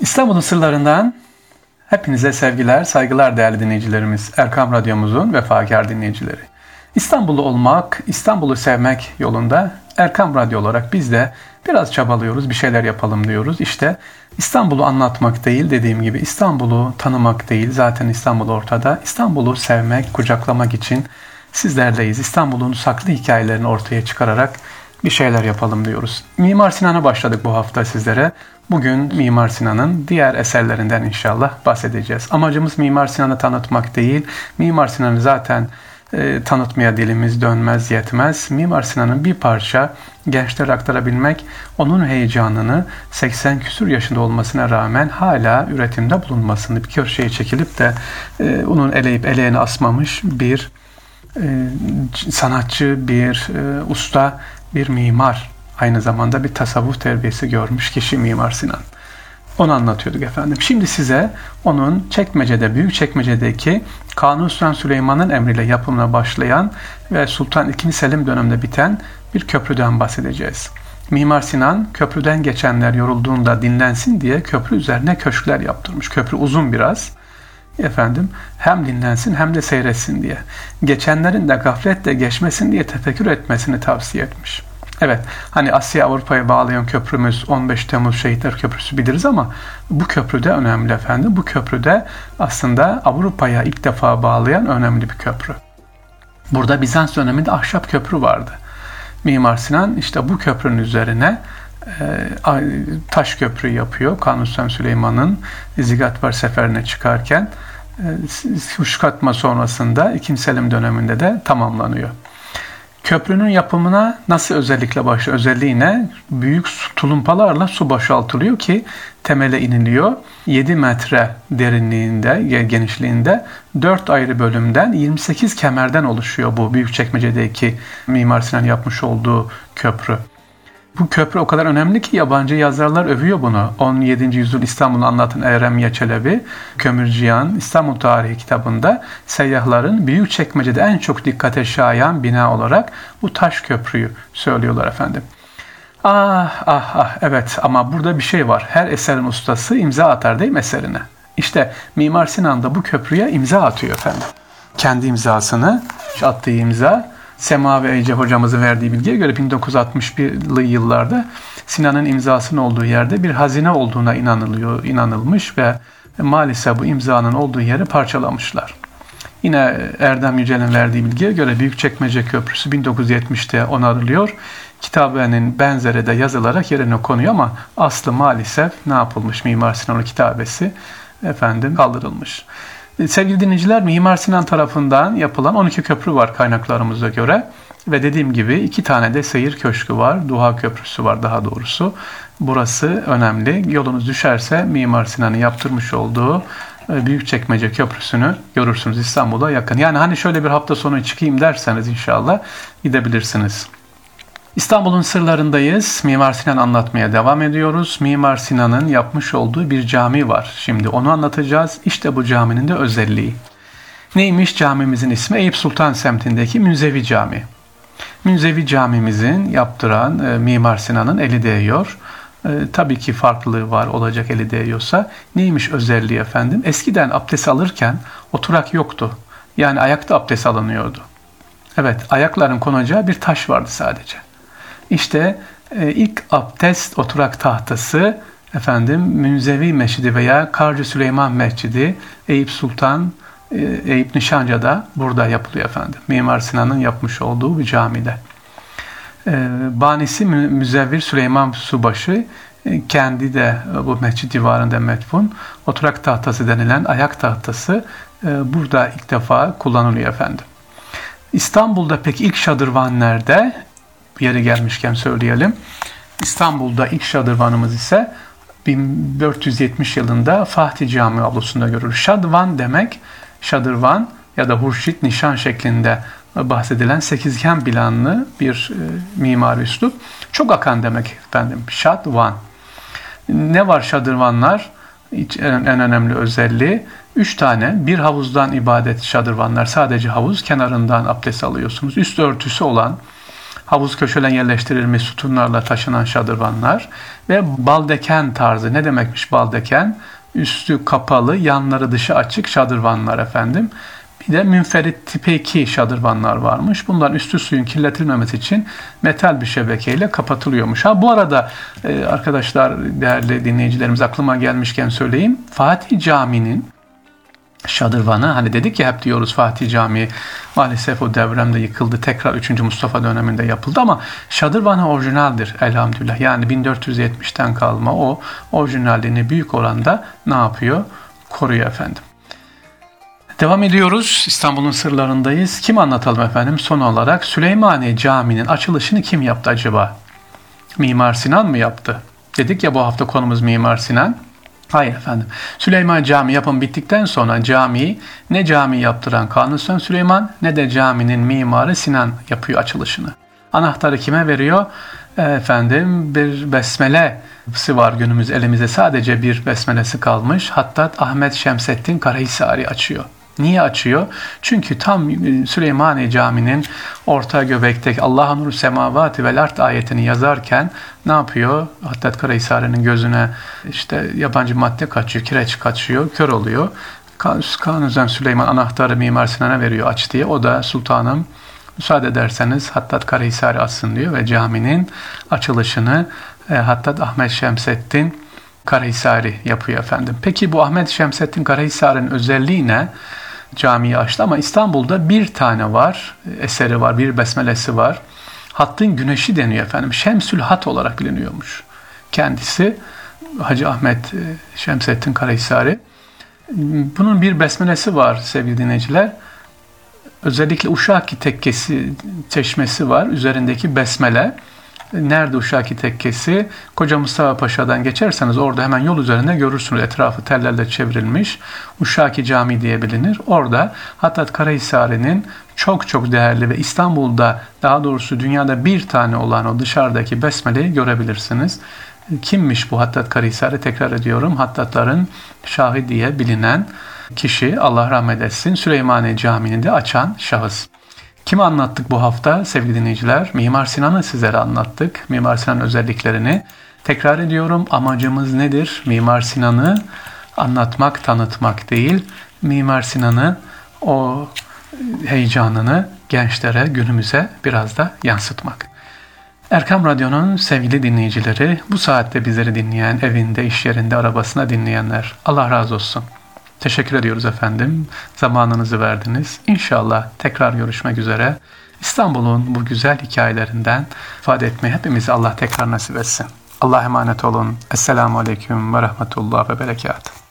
İstanbul'un sırlarından hepinize sevgiler, saygılar değerli dinleyicilerimiz. Erkam Radyomuzun vefakar dinleyicileri. İstanbullu olmak, İstanbul'u sevmek yolunda Erkam Radyo olarak biz de biraz çabalıyoruz, bir şeyler yapalım diyoruz. İşte İstanbul'u anlatmak değil dediğim gibi İstanbul'u tanımak değil. Zaten İstanbul ortada. İstanbul'u sevmek, kucaklamak için sizlerleyiz. İstanbul'un saklı hikayelerini ortaya çıkararak bir şeyler yapalım diyoruz. Mimar Sinan'a başladık bu hafta sizlere. Bugün Mimar Sinan'ın diğer eserlerinden inşallah bahsedeceğiz. Amacımız Mimar Sinan'ı tanıtmak değil. Mimar Sinan'ı zaten e, tanıtmaya dilimiz dönmez yetmez. Mimar Sinan'ın bir parça gençlere aktarabilmek, onun heyecanını 80 küsur yaşında olmasına rağmen hala üretimde bulunmasını bir köşeye çekilip de e, onun eleyip eleğini asmamış bir e, sanatçı, bir e, usta, bir mimar. Aynı zamanda bir tasavvuf terbiyesi görmüş kişi Mimar Sinan. Onu anlatıyorduk efendim. Şimdi size onun Çekmece'de, Büyük Çekmece'deki Kanuni Sultan Süleyman'ın emriyle yapımına başlayan ve Sultan II. Selim döneminde biten bir köprüden bahsedeceğiz. Mimar Sinan köprüden geçenler yorulduğunda dinlensin diye köprü üzerine köşkler yaptırmış. Köprü uzun biraz. Efendim hem dinlensin hem de seyretsin diye. Geçenlerin de gafletle geçmesin diye tefekkür etmesini tavsiye etmiş. Evet hani Asya Avrupa'ya bağlayan köprümüz 15 Temmuz Şehitler Köprüsü biliriz ama bu köprü de önemli efendim. Bu köprüde aslında Avrupa'ya ilk defa bağlayan önemli bir köprü. Burada Bizans döneminde ahşap köprü vardı. Mimar Sinan işte bu köprünün üzerine e, taş köprü yapıyor. Kanuni Süleyman'ın Zigatvar seferine çıkarken e, kuşkatma sonrasında 2. Selim döneminde de tamamlanıyor. Köprünün yapımına nasıl özellikle başı özelliği ne? Büyük tulumpalarla su boşaltılıyor ki temele iniliyor. 7 metre derinliğinde, genişliğinde 4 ayrı bölümden 28 kemerden oluşuyor bu Büyükçekmece'deki Mimar Sinan yapmış olduğu köprü. Bu köprü o kadar önemli ki yabancı yazarlar övüyor bunu. 17. yüzyıl İstanbul'u anlatan Evrem Çelebi, Kömürciyan İstanbul Tarihi kitabında seyyahların büyük çekmecede en çok dikkate şayan bina olarak bu taş köprüyü söylüyorlar efendim. Ah ah ah evet ama burada bir şey var. Her eserin ustası imza atar değil mi eserine? İşte Mimar Sinan da bu köprüye imza atıyor efendim. Kendi imzasını, attığı imza Sema ve Ece hocamızın verdiği bilgiye göre 1961'lı yıllarda Sinan'ın imzasının olduğu yerde bir hazine olduğuna inanılıyor, inanılmış ve maalesef bu imzanın olduğu yeri parçalamışlar. Yine Erdem Yücel'in verdiği bilgiye göre Büyükçekmece Köprüsü 1970'te onarılıyor. Kitabenin benzeri de yazılarak yerine konuyor ama aslı maalesef ne yapılmış Mimar Sinan'ın kitabesi efendim kaldırılmış. Sevgili dinleyiciler Mimar Sinan tarafından yapılan 12 köprü var kaynaklarımıza göre. Ve dediğim gibi iki tane de seyir köşkü var. Duha Köprüsü var daha doğrusu. Burası önemli. Yolunuz düşerse Mimar Sinan'ın yaptırmış olduğu e, Büyükçekmece Köprüsü'nü görürsünüz İstanbul'a yakın. Yani hani şöyle bir hafta sonu çıkayım derseniz inşallah gidebilirsiniz. İstanbul'un sırlarındayız. Mimar Sinan anlatmaya devam ediyoruz. Mimar Sinan'ın yapmış olduğu bir cami var. Şimdi onu anlatacağız. İşte bu caminin de özelliği. Neymiş camimizin ismi? Eyüp Sultan semtindeki Münzevi Cami. Münzevi camimizin yaptıran e, Mimar Sinan'ın eli değiyor. E, tabii ki farklılığı var olacak eli değiyorsa. Neymiş özelliği efendim? Eskiden abdest alırken oturak yoktu. Yani ayakta abdest alınıyordu. Evet ayakların konacağı bir taş vardı sadece. İşte e, ilk abdest oturak tahtası efendim Münzevi Mescidi veya Karcı Süleyman Mescidi Eyüp Sultan e, Eyüp Nişanca'da burada yapılıyor efendim. Mimar Sinan'ın yapmış olduğu bir camide. E, banisi Müzevvir Süleyman Subaşı e, kendi de bu mescid civarında metfun. Oturak tahtası denilen ayak tahtası burada ilk defa kullanılıyor efendim. İstanbul'da peki ilk şadırvan nerede? Yeri gelmişken söyleyelim. İstanbul'da ilk şadırvanımız ise 1470 yılında Fatih Camii avlusunda görülür. Şadvan demek, şadırvan ya da hurşit nişan şeklinde bahsedilen sekizgen planlı bir e, mimari üslup. Çok akan demek efendim. Şadvan. Ne var şadırvanlar? En, önemli özelliği üç tane bir havuzdan ibadet şadırvanlar. Sadece havuz kenarından abdest alıyorsunuz. Üst örtüsü olan havuz köşelen yerleştirilmiş sütunlarla taşınan şadırvanlar ve baldeken tarzı ne demekmiş baldeken? Üstü kapalı, yanları dışı açık şadırvanlar efendim. Bir de münferit tipi 2 şadırvanlar varmış. Bunların üstü suyun kirletilmemesi için metal bir şebekeyle kapatılıyormuş. Ha bu arada e, arkadaşlar değerli dinleyicilerimiz aklıma gelmişken söyleyeyim. Fatih Camii'nin şadırvanı hani dedik ya hep diyoruz Fatih Camii maalesef o devremde yıkıldı tekrar 3. Mustafa döneminde yapıldı ama şadırvanı orijinaldir elhamdülillah yani 1470'ten kalma o orijinalliğini büyük oranda ne yapıyor koruyor efendim. Devam ediyoruz. İstanbul'un sırlarındayız. Kim anlatalım efendim? Son olarak Süleymaniye Camii'nin açılışını kim yaptı acaba? Mimar Sinan mı yaptı? Dedik ya bu hafta konumuz Mimar Sinan. Hayır efendim. Süleyman Camii yapım bittikten sonra camiyi ne cami yaptıran Kanuni Süleyman ne de caminin mimarı Sinan yapıyor açılışını. Anahtarı kime veriyor? Efendim bir besmelesi var günümüz elimizde sadece bir besmelesi kalmış. Hatta Ahmet Şemsettin Karahisari açıyor. Niye açıyor? Çünkü tam e, Süleymaniye Camii'nin orta göbekteki Allah nuru semavati vel art ayetini yazarken ne yapıyor? Hattat Karahisari'nin gözüne işte yabancı madde kaçıyor, kireç kaçıyor, kör oluyor. Kanuni Süleyman anahtarı Mimar Sinan'a veriyor aç diye. O da sultanım müsaade ederseniz Hattat Karahisari açsın diyor ve caminin açılışını e, Hattat Ahmet Şemsettin Karahisari yapıyor efendim. Peki bu Ahmet Şemsettin Karahisari'nin özelliği ne? Camiyi açtı ama İstanbul'da bir tane var, eseri var, bir besmelesi var. Hattın güneşi deniyor efendim. Şemsül Hat olarak biliniyormuş. Kendisi Hacı Ahmet e, Şemsettin Karahisari. Bunun bir besmelesi var sevgili dinleyiciler. Özellikle Uşaki tekkesi, çeşmesi var. Üzerindeki besmele. Nerede Uşaki Tekkesi? Koca Mustafa Paşa'dan geçerseniz orada hemen yol üzerinde görürsünüz. Etrafı tellerle çevrilmiş. Uşaki Camii diye bilinir. Orada Hattat Karahisari'nin çok çok değerli ve İstanbul'da daha doğrusu dünyada bir tane olan o dışarıdaki besmeleyi görebilirsiniz. Kimmiş bu Hattat Karahisari? Tekrar ediyorum. Hattatların şahı diye bilinen kişi Allah rahmet etsin Süleymaniye Camii'ni de açan şahıs. Kimi anlattık bu hafta sevgili dinleyiciler? Mimar Sinan'ı sizlere anlattık. Mimar Sinan özelliklerini. Tekrar ediyorum amacımız nedir? Mimar Sinan'ı anlatmak, tanıtmak değil. Mimar Sinan'ı o heyecanını gençlere, günümüze biraz da yansıtmak. Erkam Radyo'nun sevgili dinleyicileri, bu saatte bizleri dinleyen, evinde, iş yerinde, arabasına dinleyenler, Allah razı olsun. Teşekkür ediyoruz efendim. Zamanınızı verdiniz. İnşallah tekrar görüşmek üzere. İstanbul'un bu güzel hikayelerinden ifade etmeyi hepimize Allah tekrar nasip etsin. Allah emanet olun. Esselamu Aleyküm ve Rahmetullah ve Berekatuhu.